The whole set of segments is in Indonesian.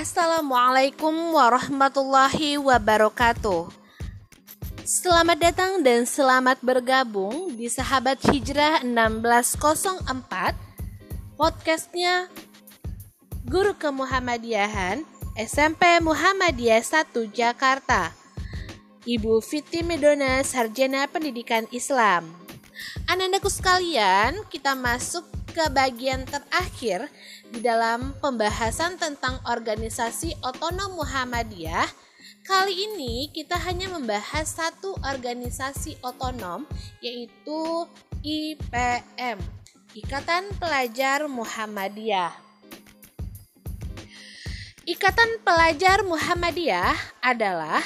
Assalamualaikum warahmatullahi wabarakatuh. Selamat datang dan selamat bergabung di Sahabat Hijrah 1604 podcastnya Guru Kemuhammadiyahan SMP Muhammadiyah 1 Jakarta. Ibu Fiti Medona Sarjana Pendidikan Islam. Anandaku sekalian, kita masuk ke bagian terakhir di dalam pembahasan tentang organisasi otonom Muhammadiyah. Kali ini kita hanya membahas satu organisasi otonom yaitu IPM, Ikatan Pelajar Muhammadiyah. Ikatan Pelajar Muhammadiyah adalah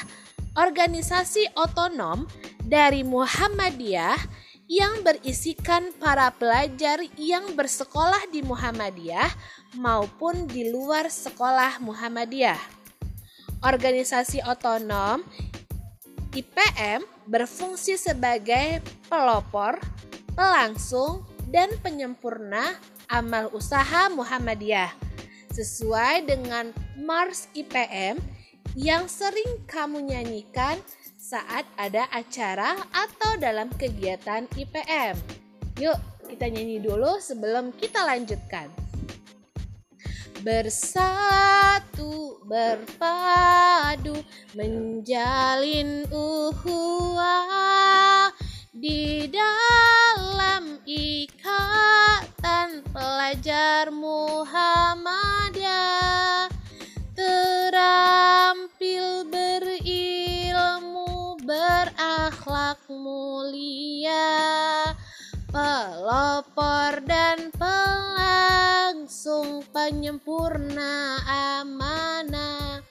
organisasi otonom dari Muhammadiyah yang berisikan para pelajar yang bersekolah di Muhammadiyah maupun di luar sekolah Muhammadiyah. Organisasi otonom IPM berfungsi sebagai pelopor, pelangsung, dan penyempurna amal usaha Muhammadiyah sesuai dengan Mars IPM yang sering kamu nyanyikan saat ada acara atau dalam kegiatan IPM. Yuk, kita nyanyi dulu sebelum kita lanjutkan. Bersatu berpadu menjalin uhuah di dalam ikatan pelajar Muhammadiyah berakhlak mulia pelopor dan pelangsung penyempurna amanah.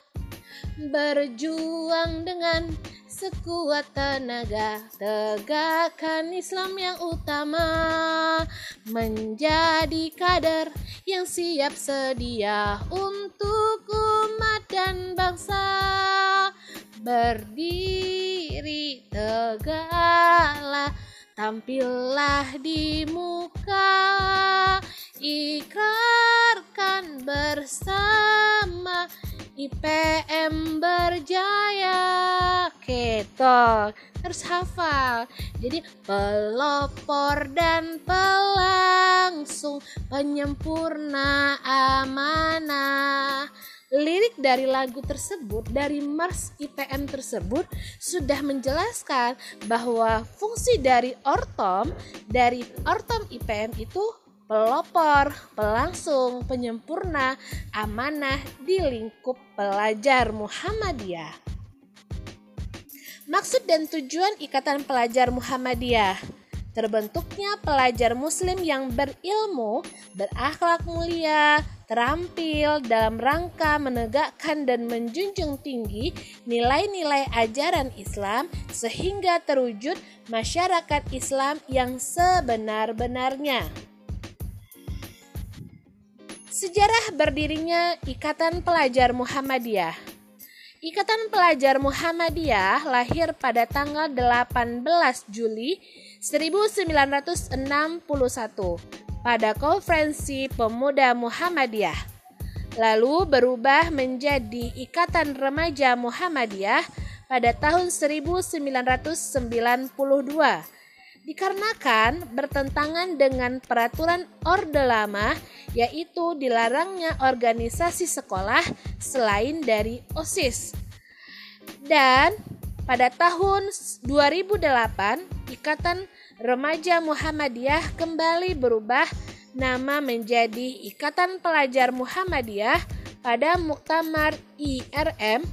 Berjuang dengan sekuat tenaga tegakkan Islam yang utama. Menjadi kader yang siap sedia untuk umat dan bangsa berdiri tegaklah tampillah di muka. Ikrarkan bersama IPM berjaya. Ketok harus hafal. Jadi pelopor dan pelangsung penyempurna amanah lirik dari lagu tersebut dari Mars IPM tersebut sudah menjelaskan bahwa fungsi dari ortom dari ortom IPM itu pelopor, pelangsung, penyempurna, amanah di lingkup pelajar Muhammadiyah. Maksud dan tujuan Ikatan Pelajar Muhammadiyah terbentuknya pelajar muslim yang berilmu, berakhlak mulia, terampil dalam rangka menegakkan dan menjunjung tinggi nilai-nilai ajaran Islam sehingga terwujud masyarakat Islam yang sebenar-benarnya. Sejarah berdirinya Ikatan Pelajar Muhammadiyah Ikatan Pelajar Muhammadiyah lahir pada tanggal 18 Juli 1961 pada Konferensi Pemuda Muhammadiyah, lalu berubah menjadi Ikatan Remaja Muhammadiyah pada tahun 1992 dikarenakan bertentangan dengan peraturan Orde Lama yaitu dilarangnya organisasi sekolah selain dari OSIS. Dan pada tahun 2008 Ikatan Remaja Muhammadiyah kembali berubah nama menjadi Ikatan Pelajar Muhammadiyah pada Muktamar IRM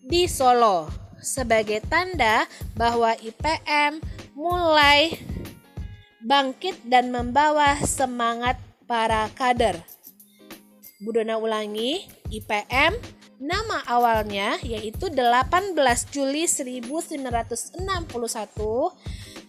di Solo sebagai tanda bahwa IPM mulai bangkit dan membawa semangat para kader. Budona ulangi, IPM Nama awalnya yaitu 18 Juli 1961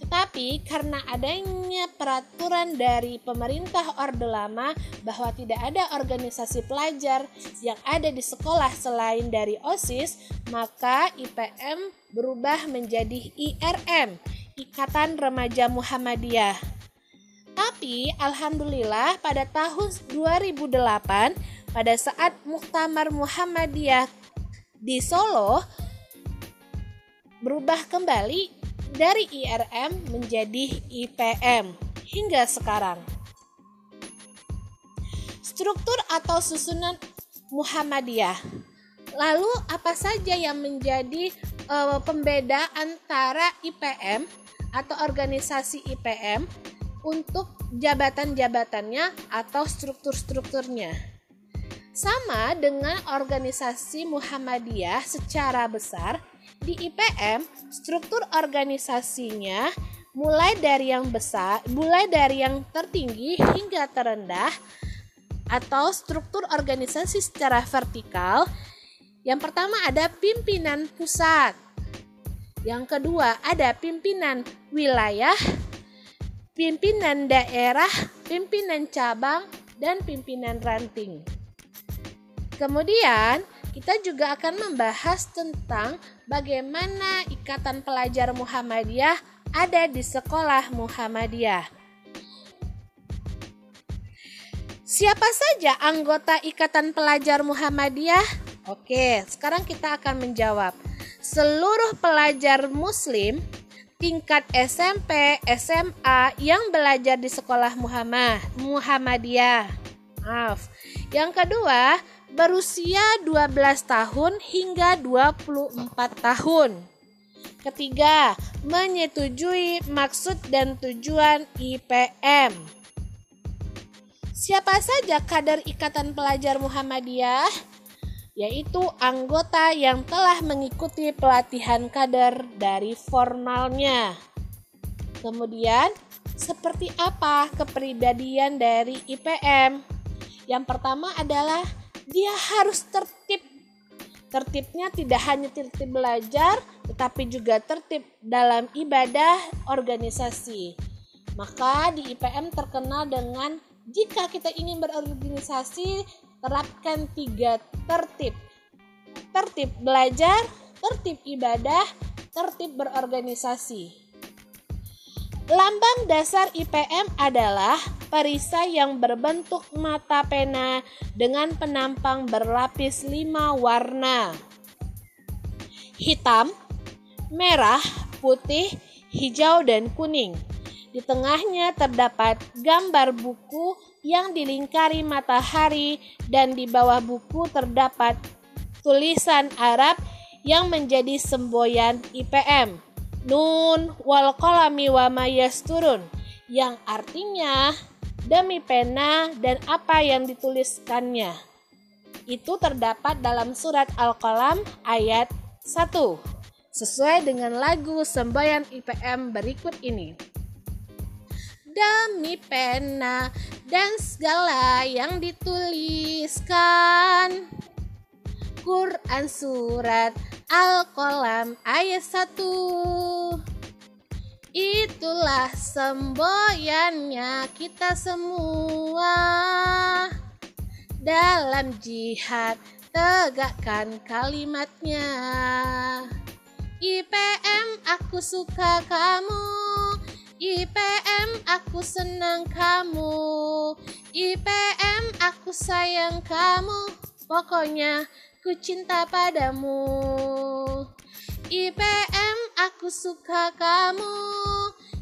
tetapi karena adanya peraturan dari pemerintah Orde Lama bahwa tidak ada organisasi pelajar yang ada di sekolah selain dari OSIS, maka IPM berubah menjadi IRM, Ikatan Remaja Muhammadiyah. Tapi alhamdulillah pada tahun 2008 pada saat Muktamar Muhammadiyah di Solo berubah kembali dari IRM menjadi IPM hingga sekarang. Struktur atau susunan Muhammadiyah. Lalu apa saja yang menjadi uh, pembeda antara IPM atau organisasi IPM untuk jabatan-jabatannya atau struktur-strukturnya. Sama dengan organisasi Muhammadiyah secara besar, di IPM struktur organisasinya mulai dari yang besar, mulai dari yang tertinggi hingga terendah atau struktur organisasi secara vertikal. Yang pertama ada pimpinan pusat. Yang kedua ada pimpinan wilayah, pimpinan daerah, pimpinan cabang, dan pimpinan ranting. Kemudian, kita juga akan membahas tentang bagaimana ikatan pelajar Muhammadiyah ada di sekolah Muhammadiyah. Siapa saja anggota ikatan pelajar Muhammadiyah? Oke, sekarang kita akan menjawab. Seluruh pelajar muslim tingkat SMP, SMA yang belajar di sekolah Muhammad Muhammadiyah. Maaf. Yang kedua, berusia 12 tahun hingga 24 tahun. Ketiga, menyetujui maksud dan tujuan IPM. Siapa saja kader Ikatan Pelajar Muhammadiyah? Yaitu anggota yang telah mengikuti pelatihan kader dari formalnya. Kemudian, seperti apa kepribadian dari IPM? Yang pertama adalah dia harus tertib. Tertibnya tidak hanya tertib belajar, tetapi juga tertib dalam ibadah organisasi. Maka di IPM terkenal dengan jika kita ingin berorganisasi, terapkan tiga tertib. Tertib belajar, tertib ibadah, tertib berorganisasi. Lambang dasar IPM adalah perisai yang berbentuk mata pena dengan penampang berlapis lima warna. Hitam, merah, putih, hijau, dan kuning. Di tengahnya terdapat gambar buku yang dilingkari matahari dan di bawah buku terdapat tulisan Arab yang menjadi semboyan IPM. Nun wal kolami wa mayasturun yang artinya demi pena dan apa yang dituliskannya. Itu terdapat dalam surat Al-Qalam ayat 1 sesuai dengan lagu sembayan IPM berikut ini. Demi pena dan segala yang dituliskan Quran surat Al-Qalam ayat 1 Itulah semboyannya kita semua. Dalam jihad tegakkan kalimatnya. IPM aku suka kamu, IPM aku senang kamu, IPM aku sayang kamu, pokoknya ku cinta padamu. IPM aku suka kamu.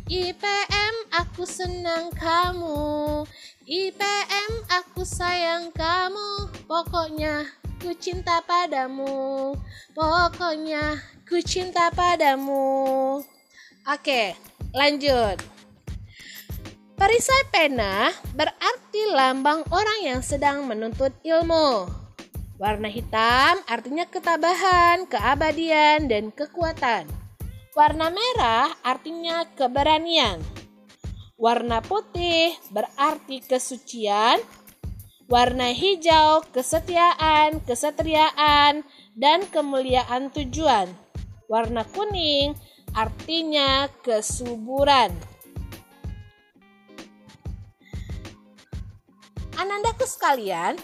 IPM aku senang kamu. IPM aku sayang kamu. Pokoknya ku cinta padamu. Pokoknya ku cinta padamu. Oke lanjut. Perisai pena berarti lambang orang yang sedang menuntut ilmu Warna hitam artinya ketabahan, keabadian, dan kekuatan. Warna merah artinya keberanian. Warna putih berarti kesucian. Warna hijau kesetiaan, kesetriaan, dan kemuliaan tujuan. Warna kuning artinya kesuburan. Anandaku sekalian,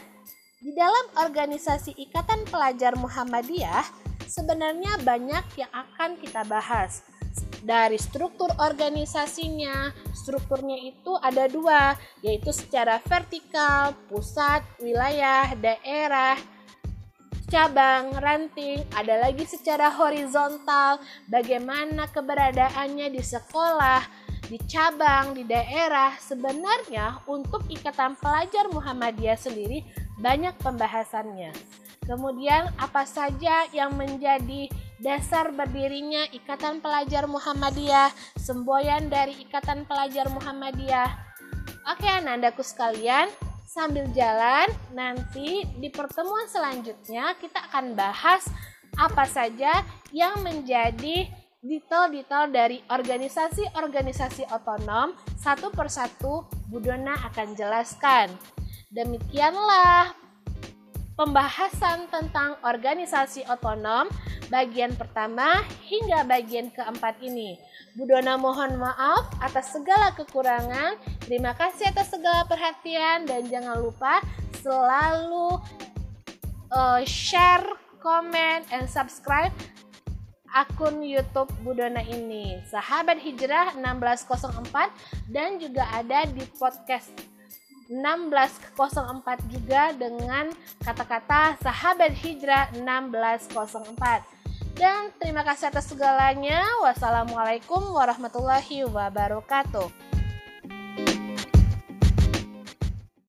di dalam organisasi Ikatan Pelajar Muhammadiyah, sebenarnya banyak yang akan kita bahas. dari struktur organisasinya. Strukturnya itu ada dua, yaitu secara vertikal, pusat, wilayah, daerah, cabang, ranting, ada lagi secara horizontal, bagaimana keberadaannya di sekolah, di cabang, di daerah. Sebenarnya untuk Ikatan Pelajar Muhammadiyah sendiri banyak pembahasannya. Kemudian apa saja yang menjadi dasar berdirinya Ikatan Pelajar Muhammadiyah, semboyan dari Ikatan Pelajar Muhammadiyah. Oke, anandaku sekalian, sambil jalan nanti di pertemuan selanjutnya kita akan bahas apa saja yang menjadi detail-detail dari organisasi-organisasi otonom satu persatu Budona akan jelaskan. Demikianlah pembahasan tentang organisasi otonom bagian pertama hingga bagian keempat ini. Budona mohon maaf atas segala kekurangan. Terima kasih atas segala perhatian dan jangan lupa selalu uh, share, comment, and subscribe akun YouTube Budona ini. Sahabat Hijrah 1604 dan juga ada di podcast 1604 juga dengan kata-kata sahabat hijrah 1604. Dan terima kasih atas segalanya. Wassalamualaikum warahmatullahi wabarakatuh.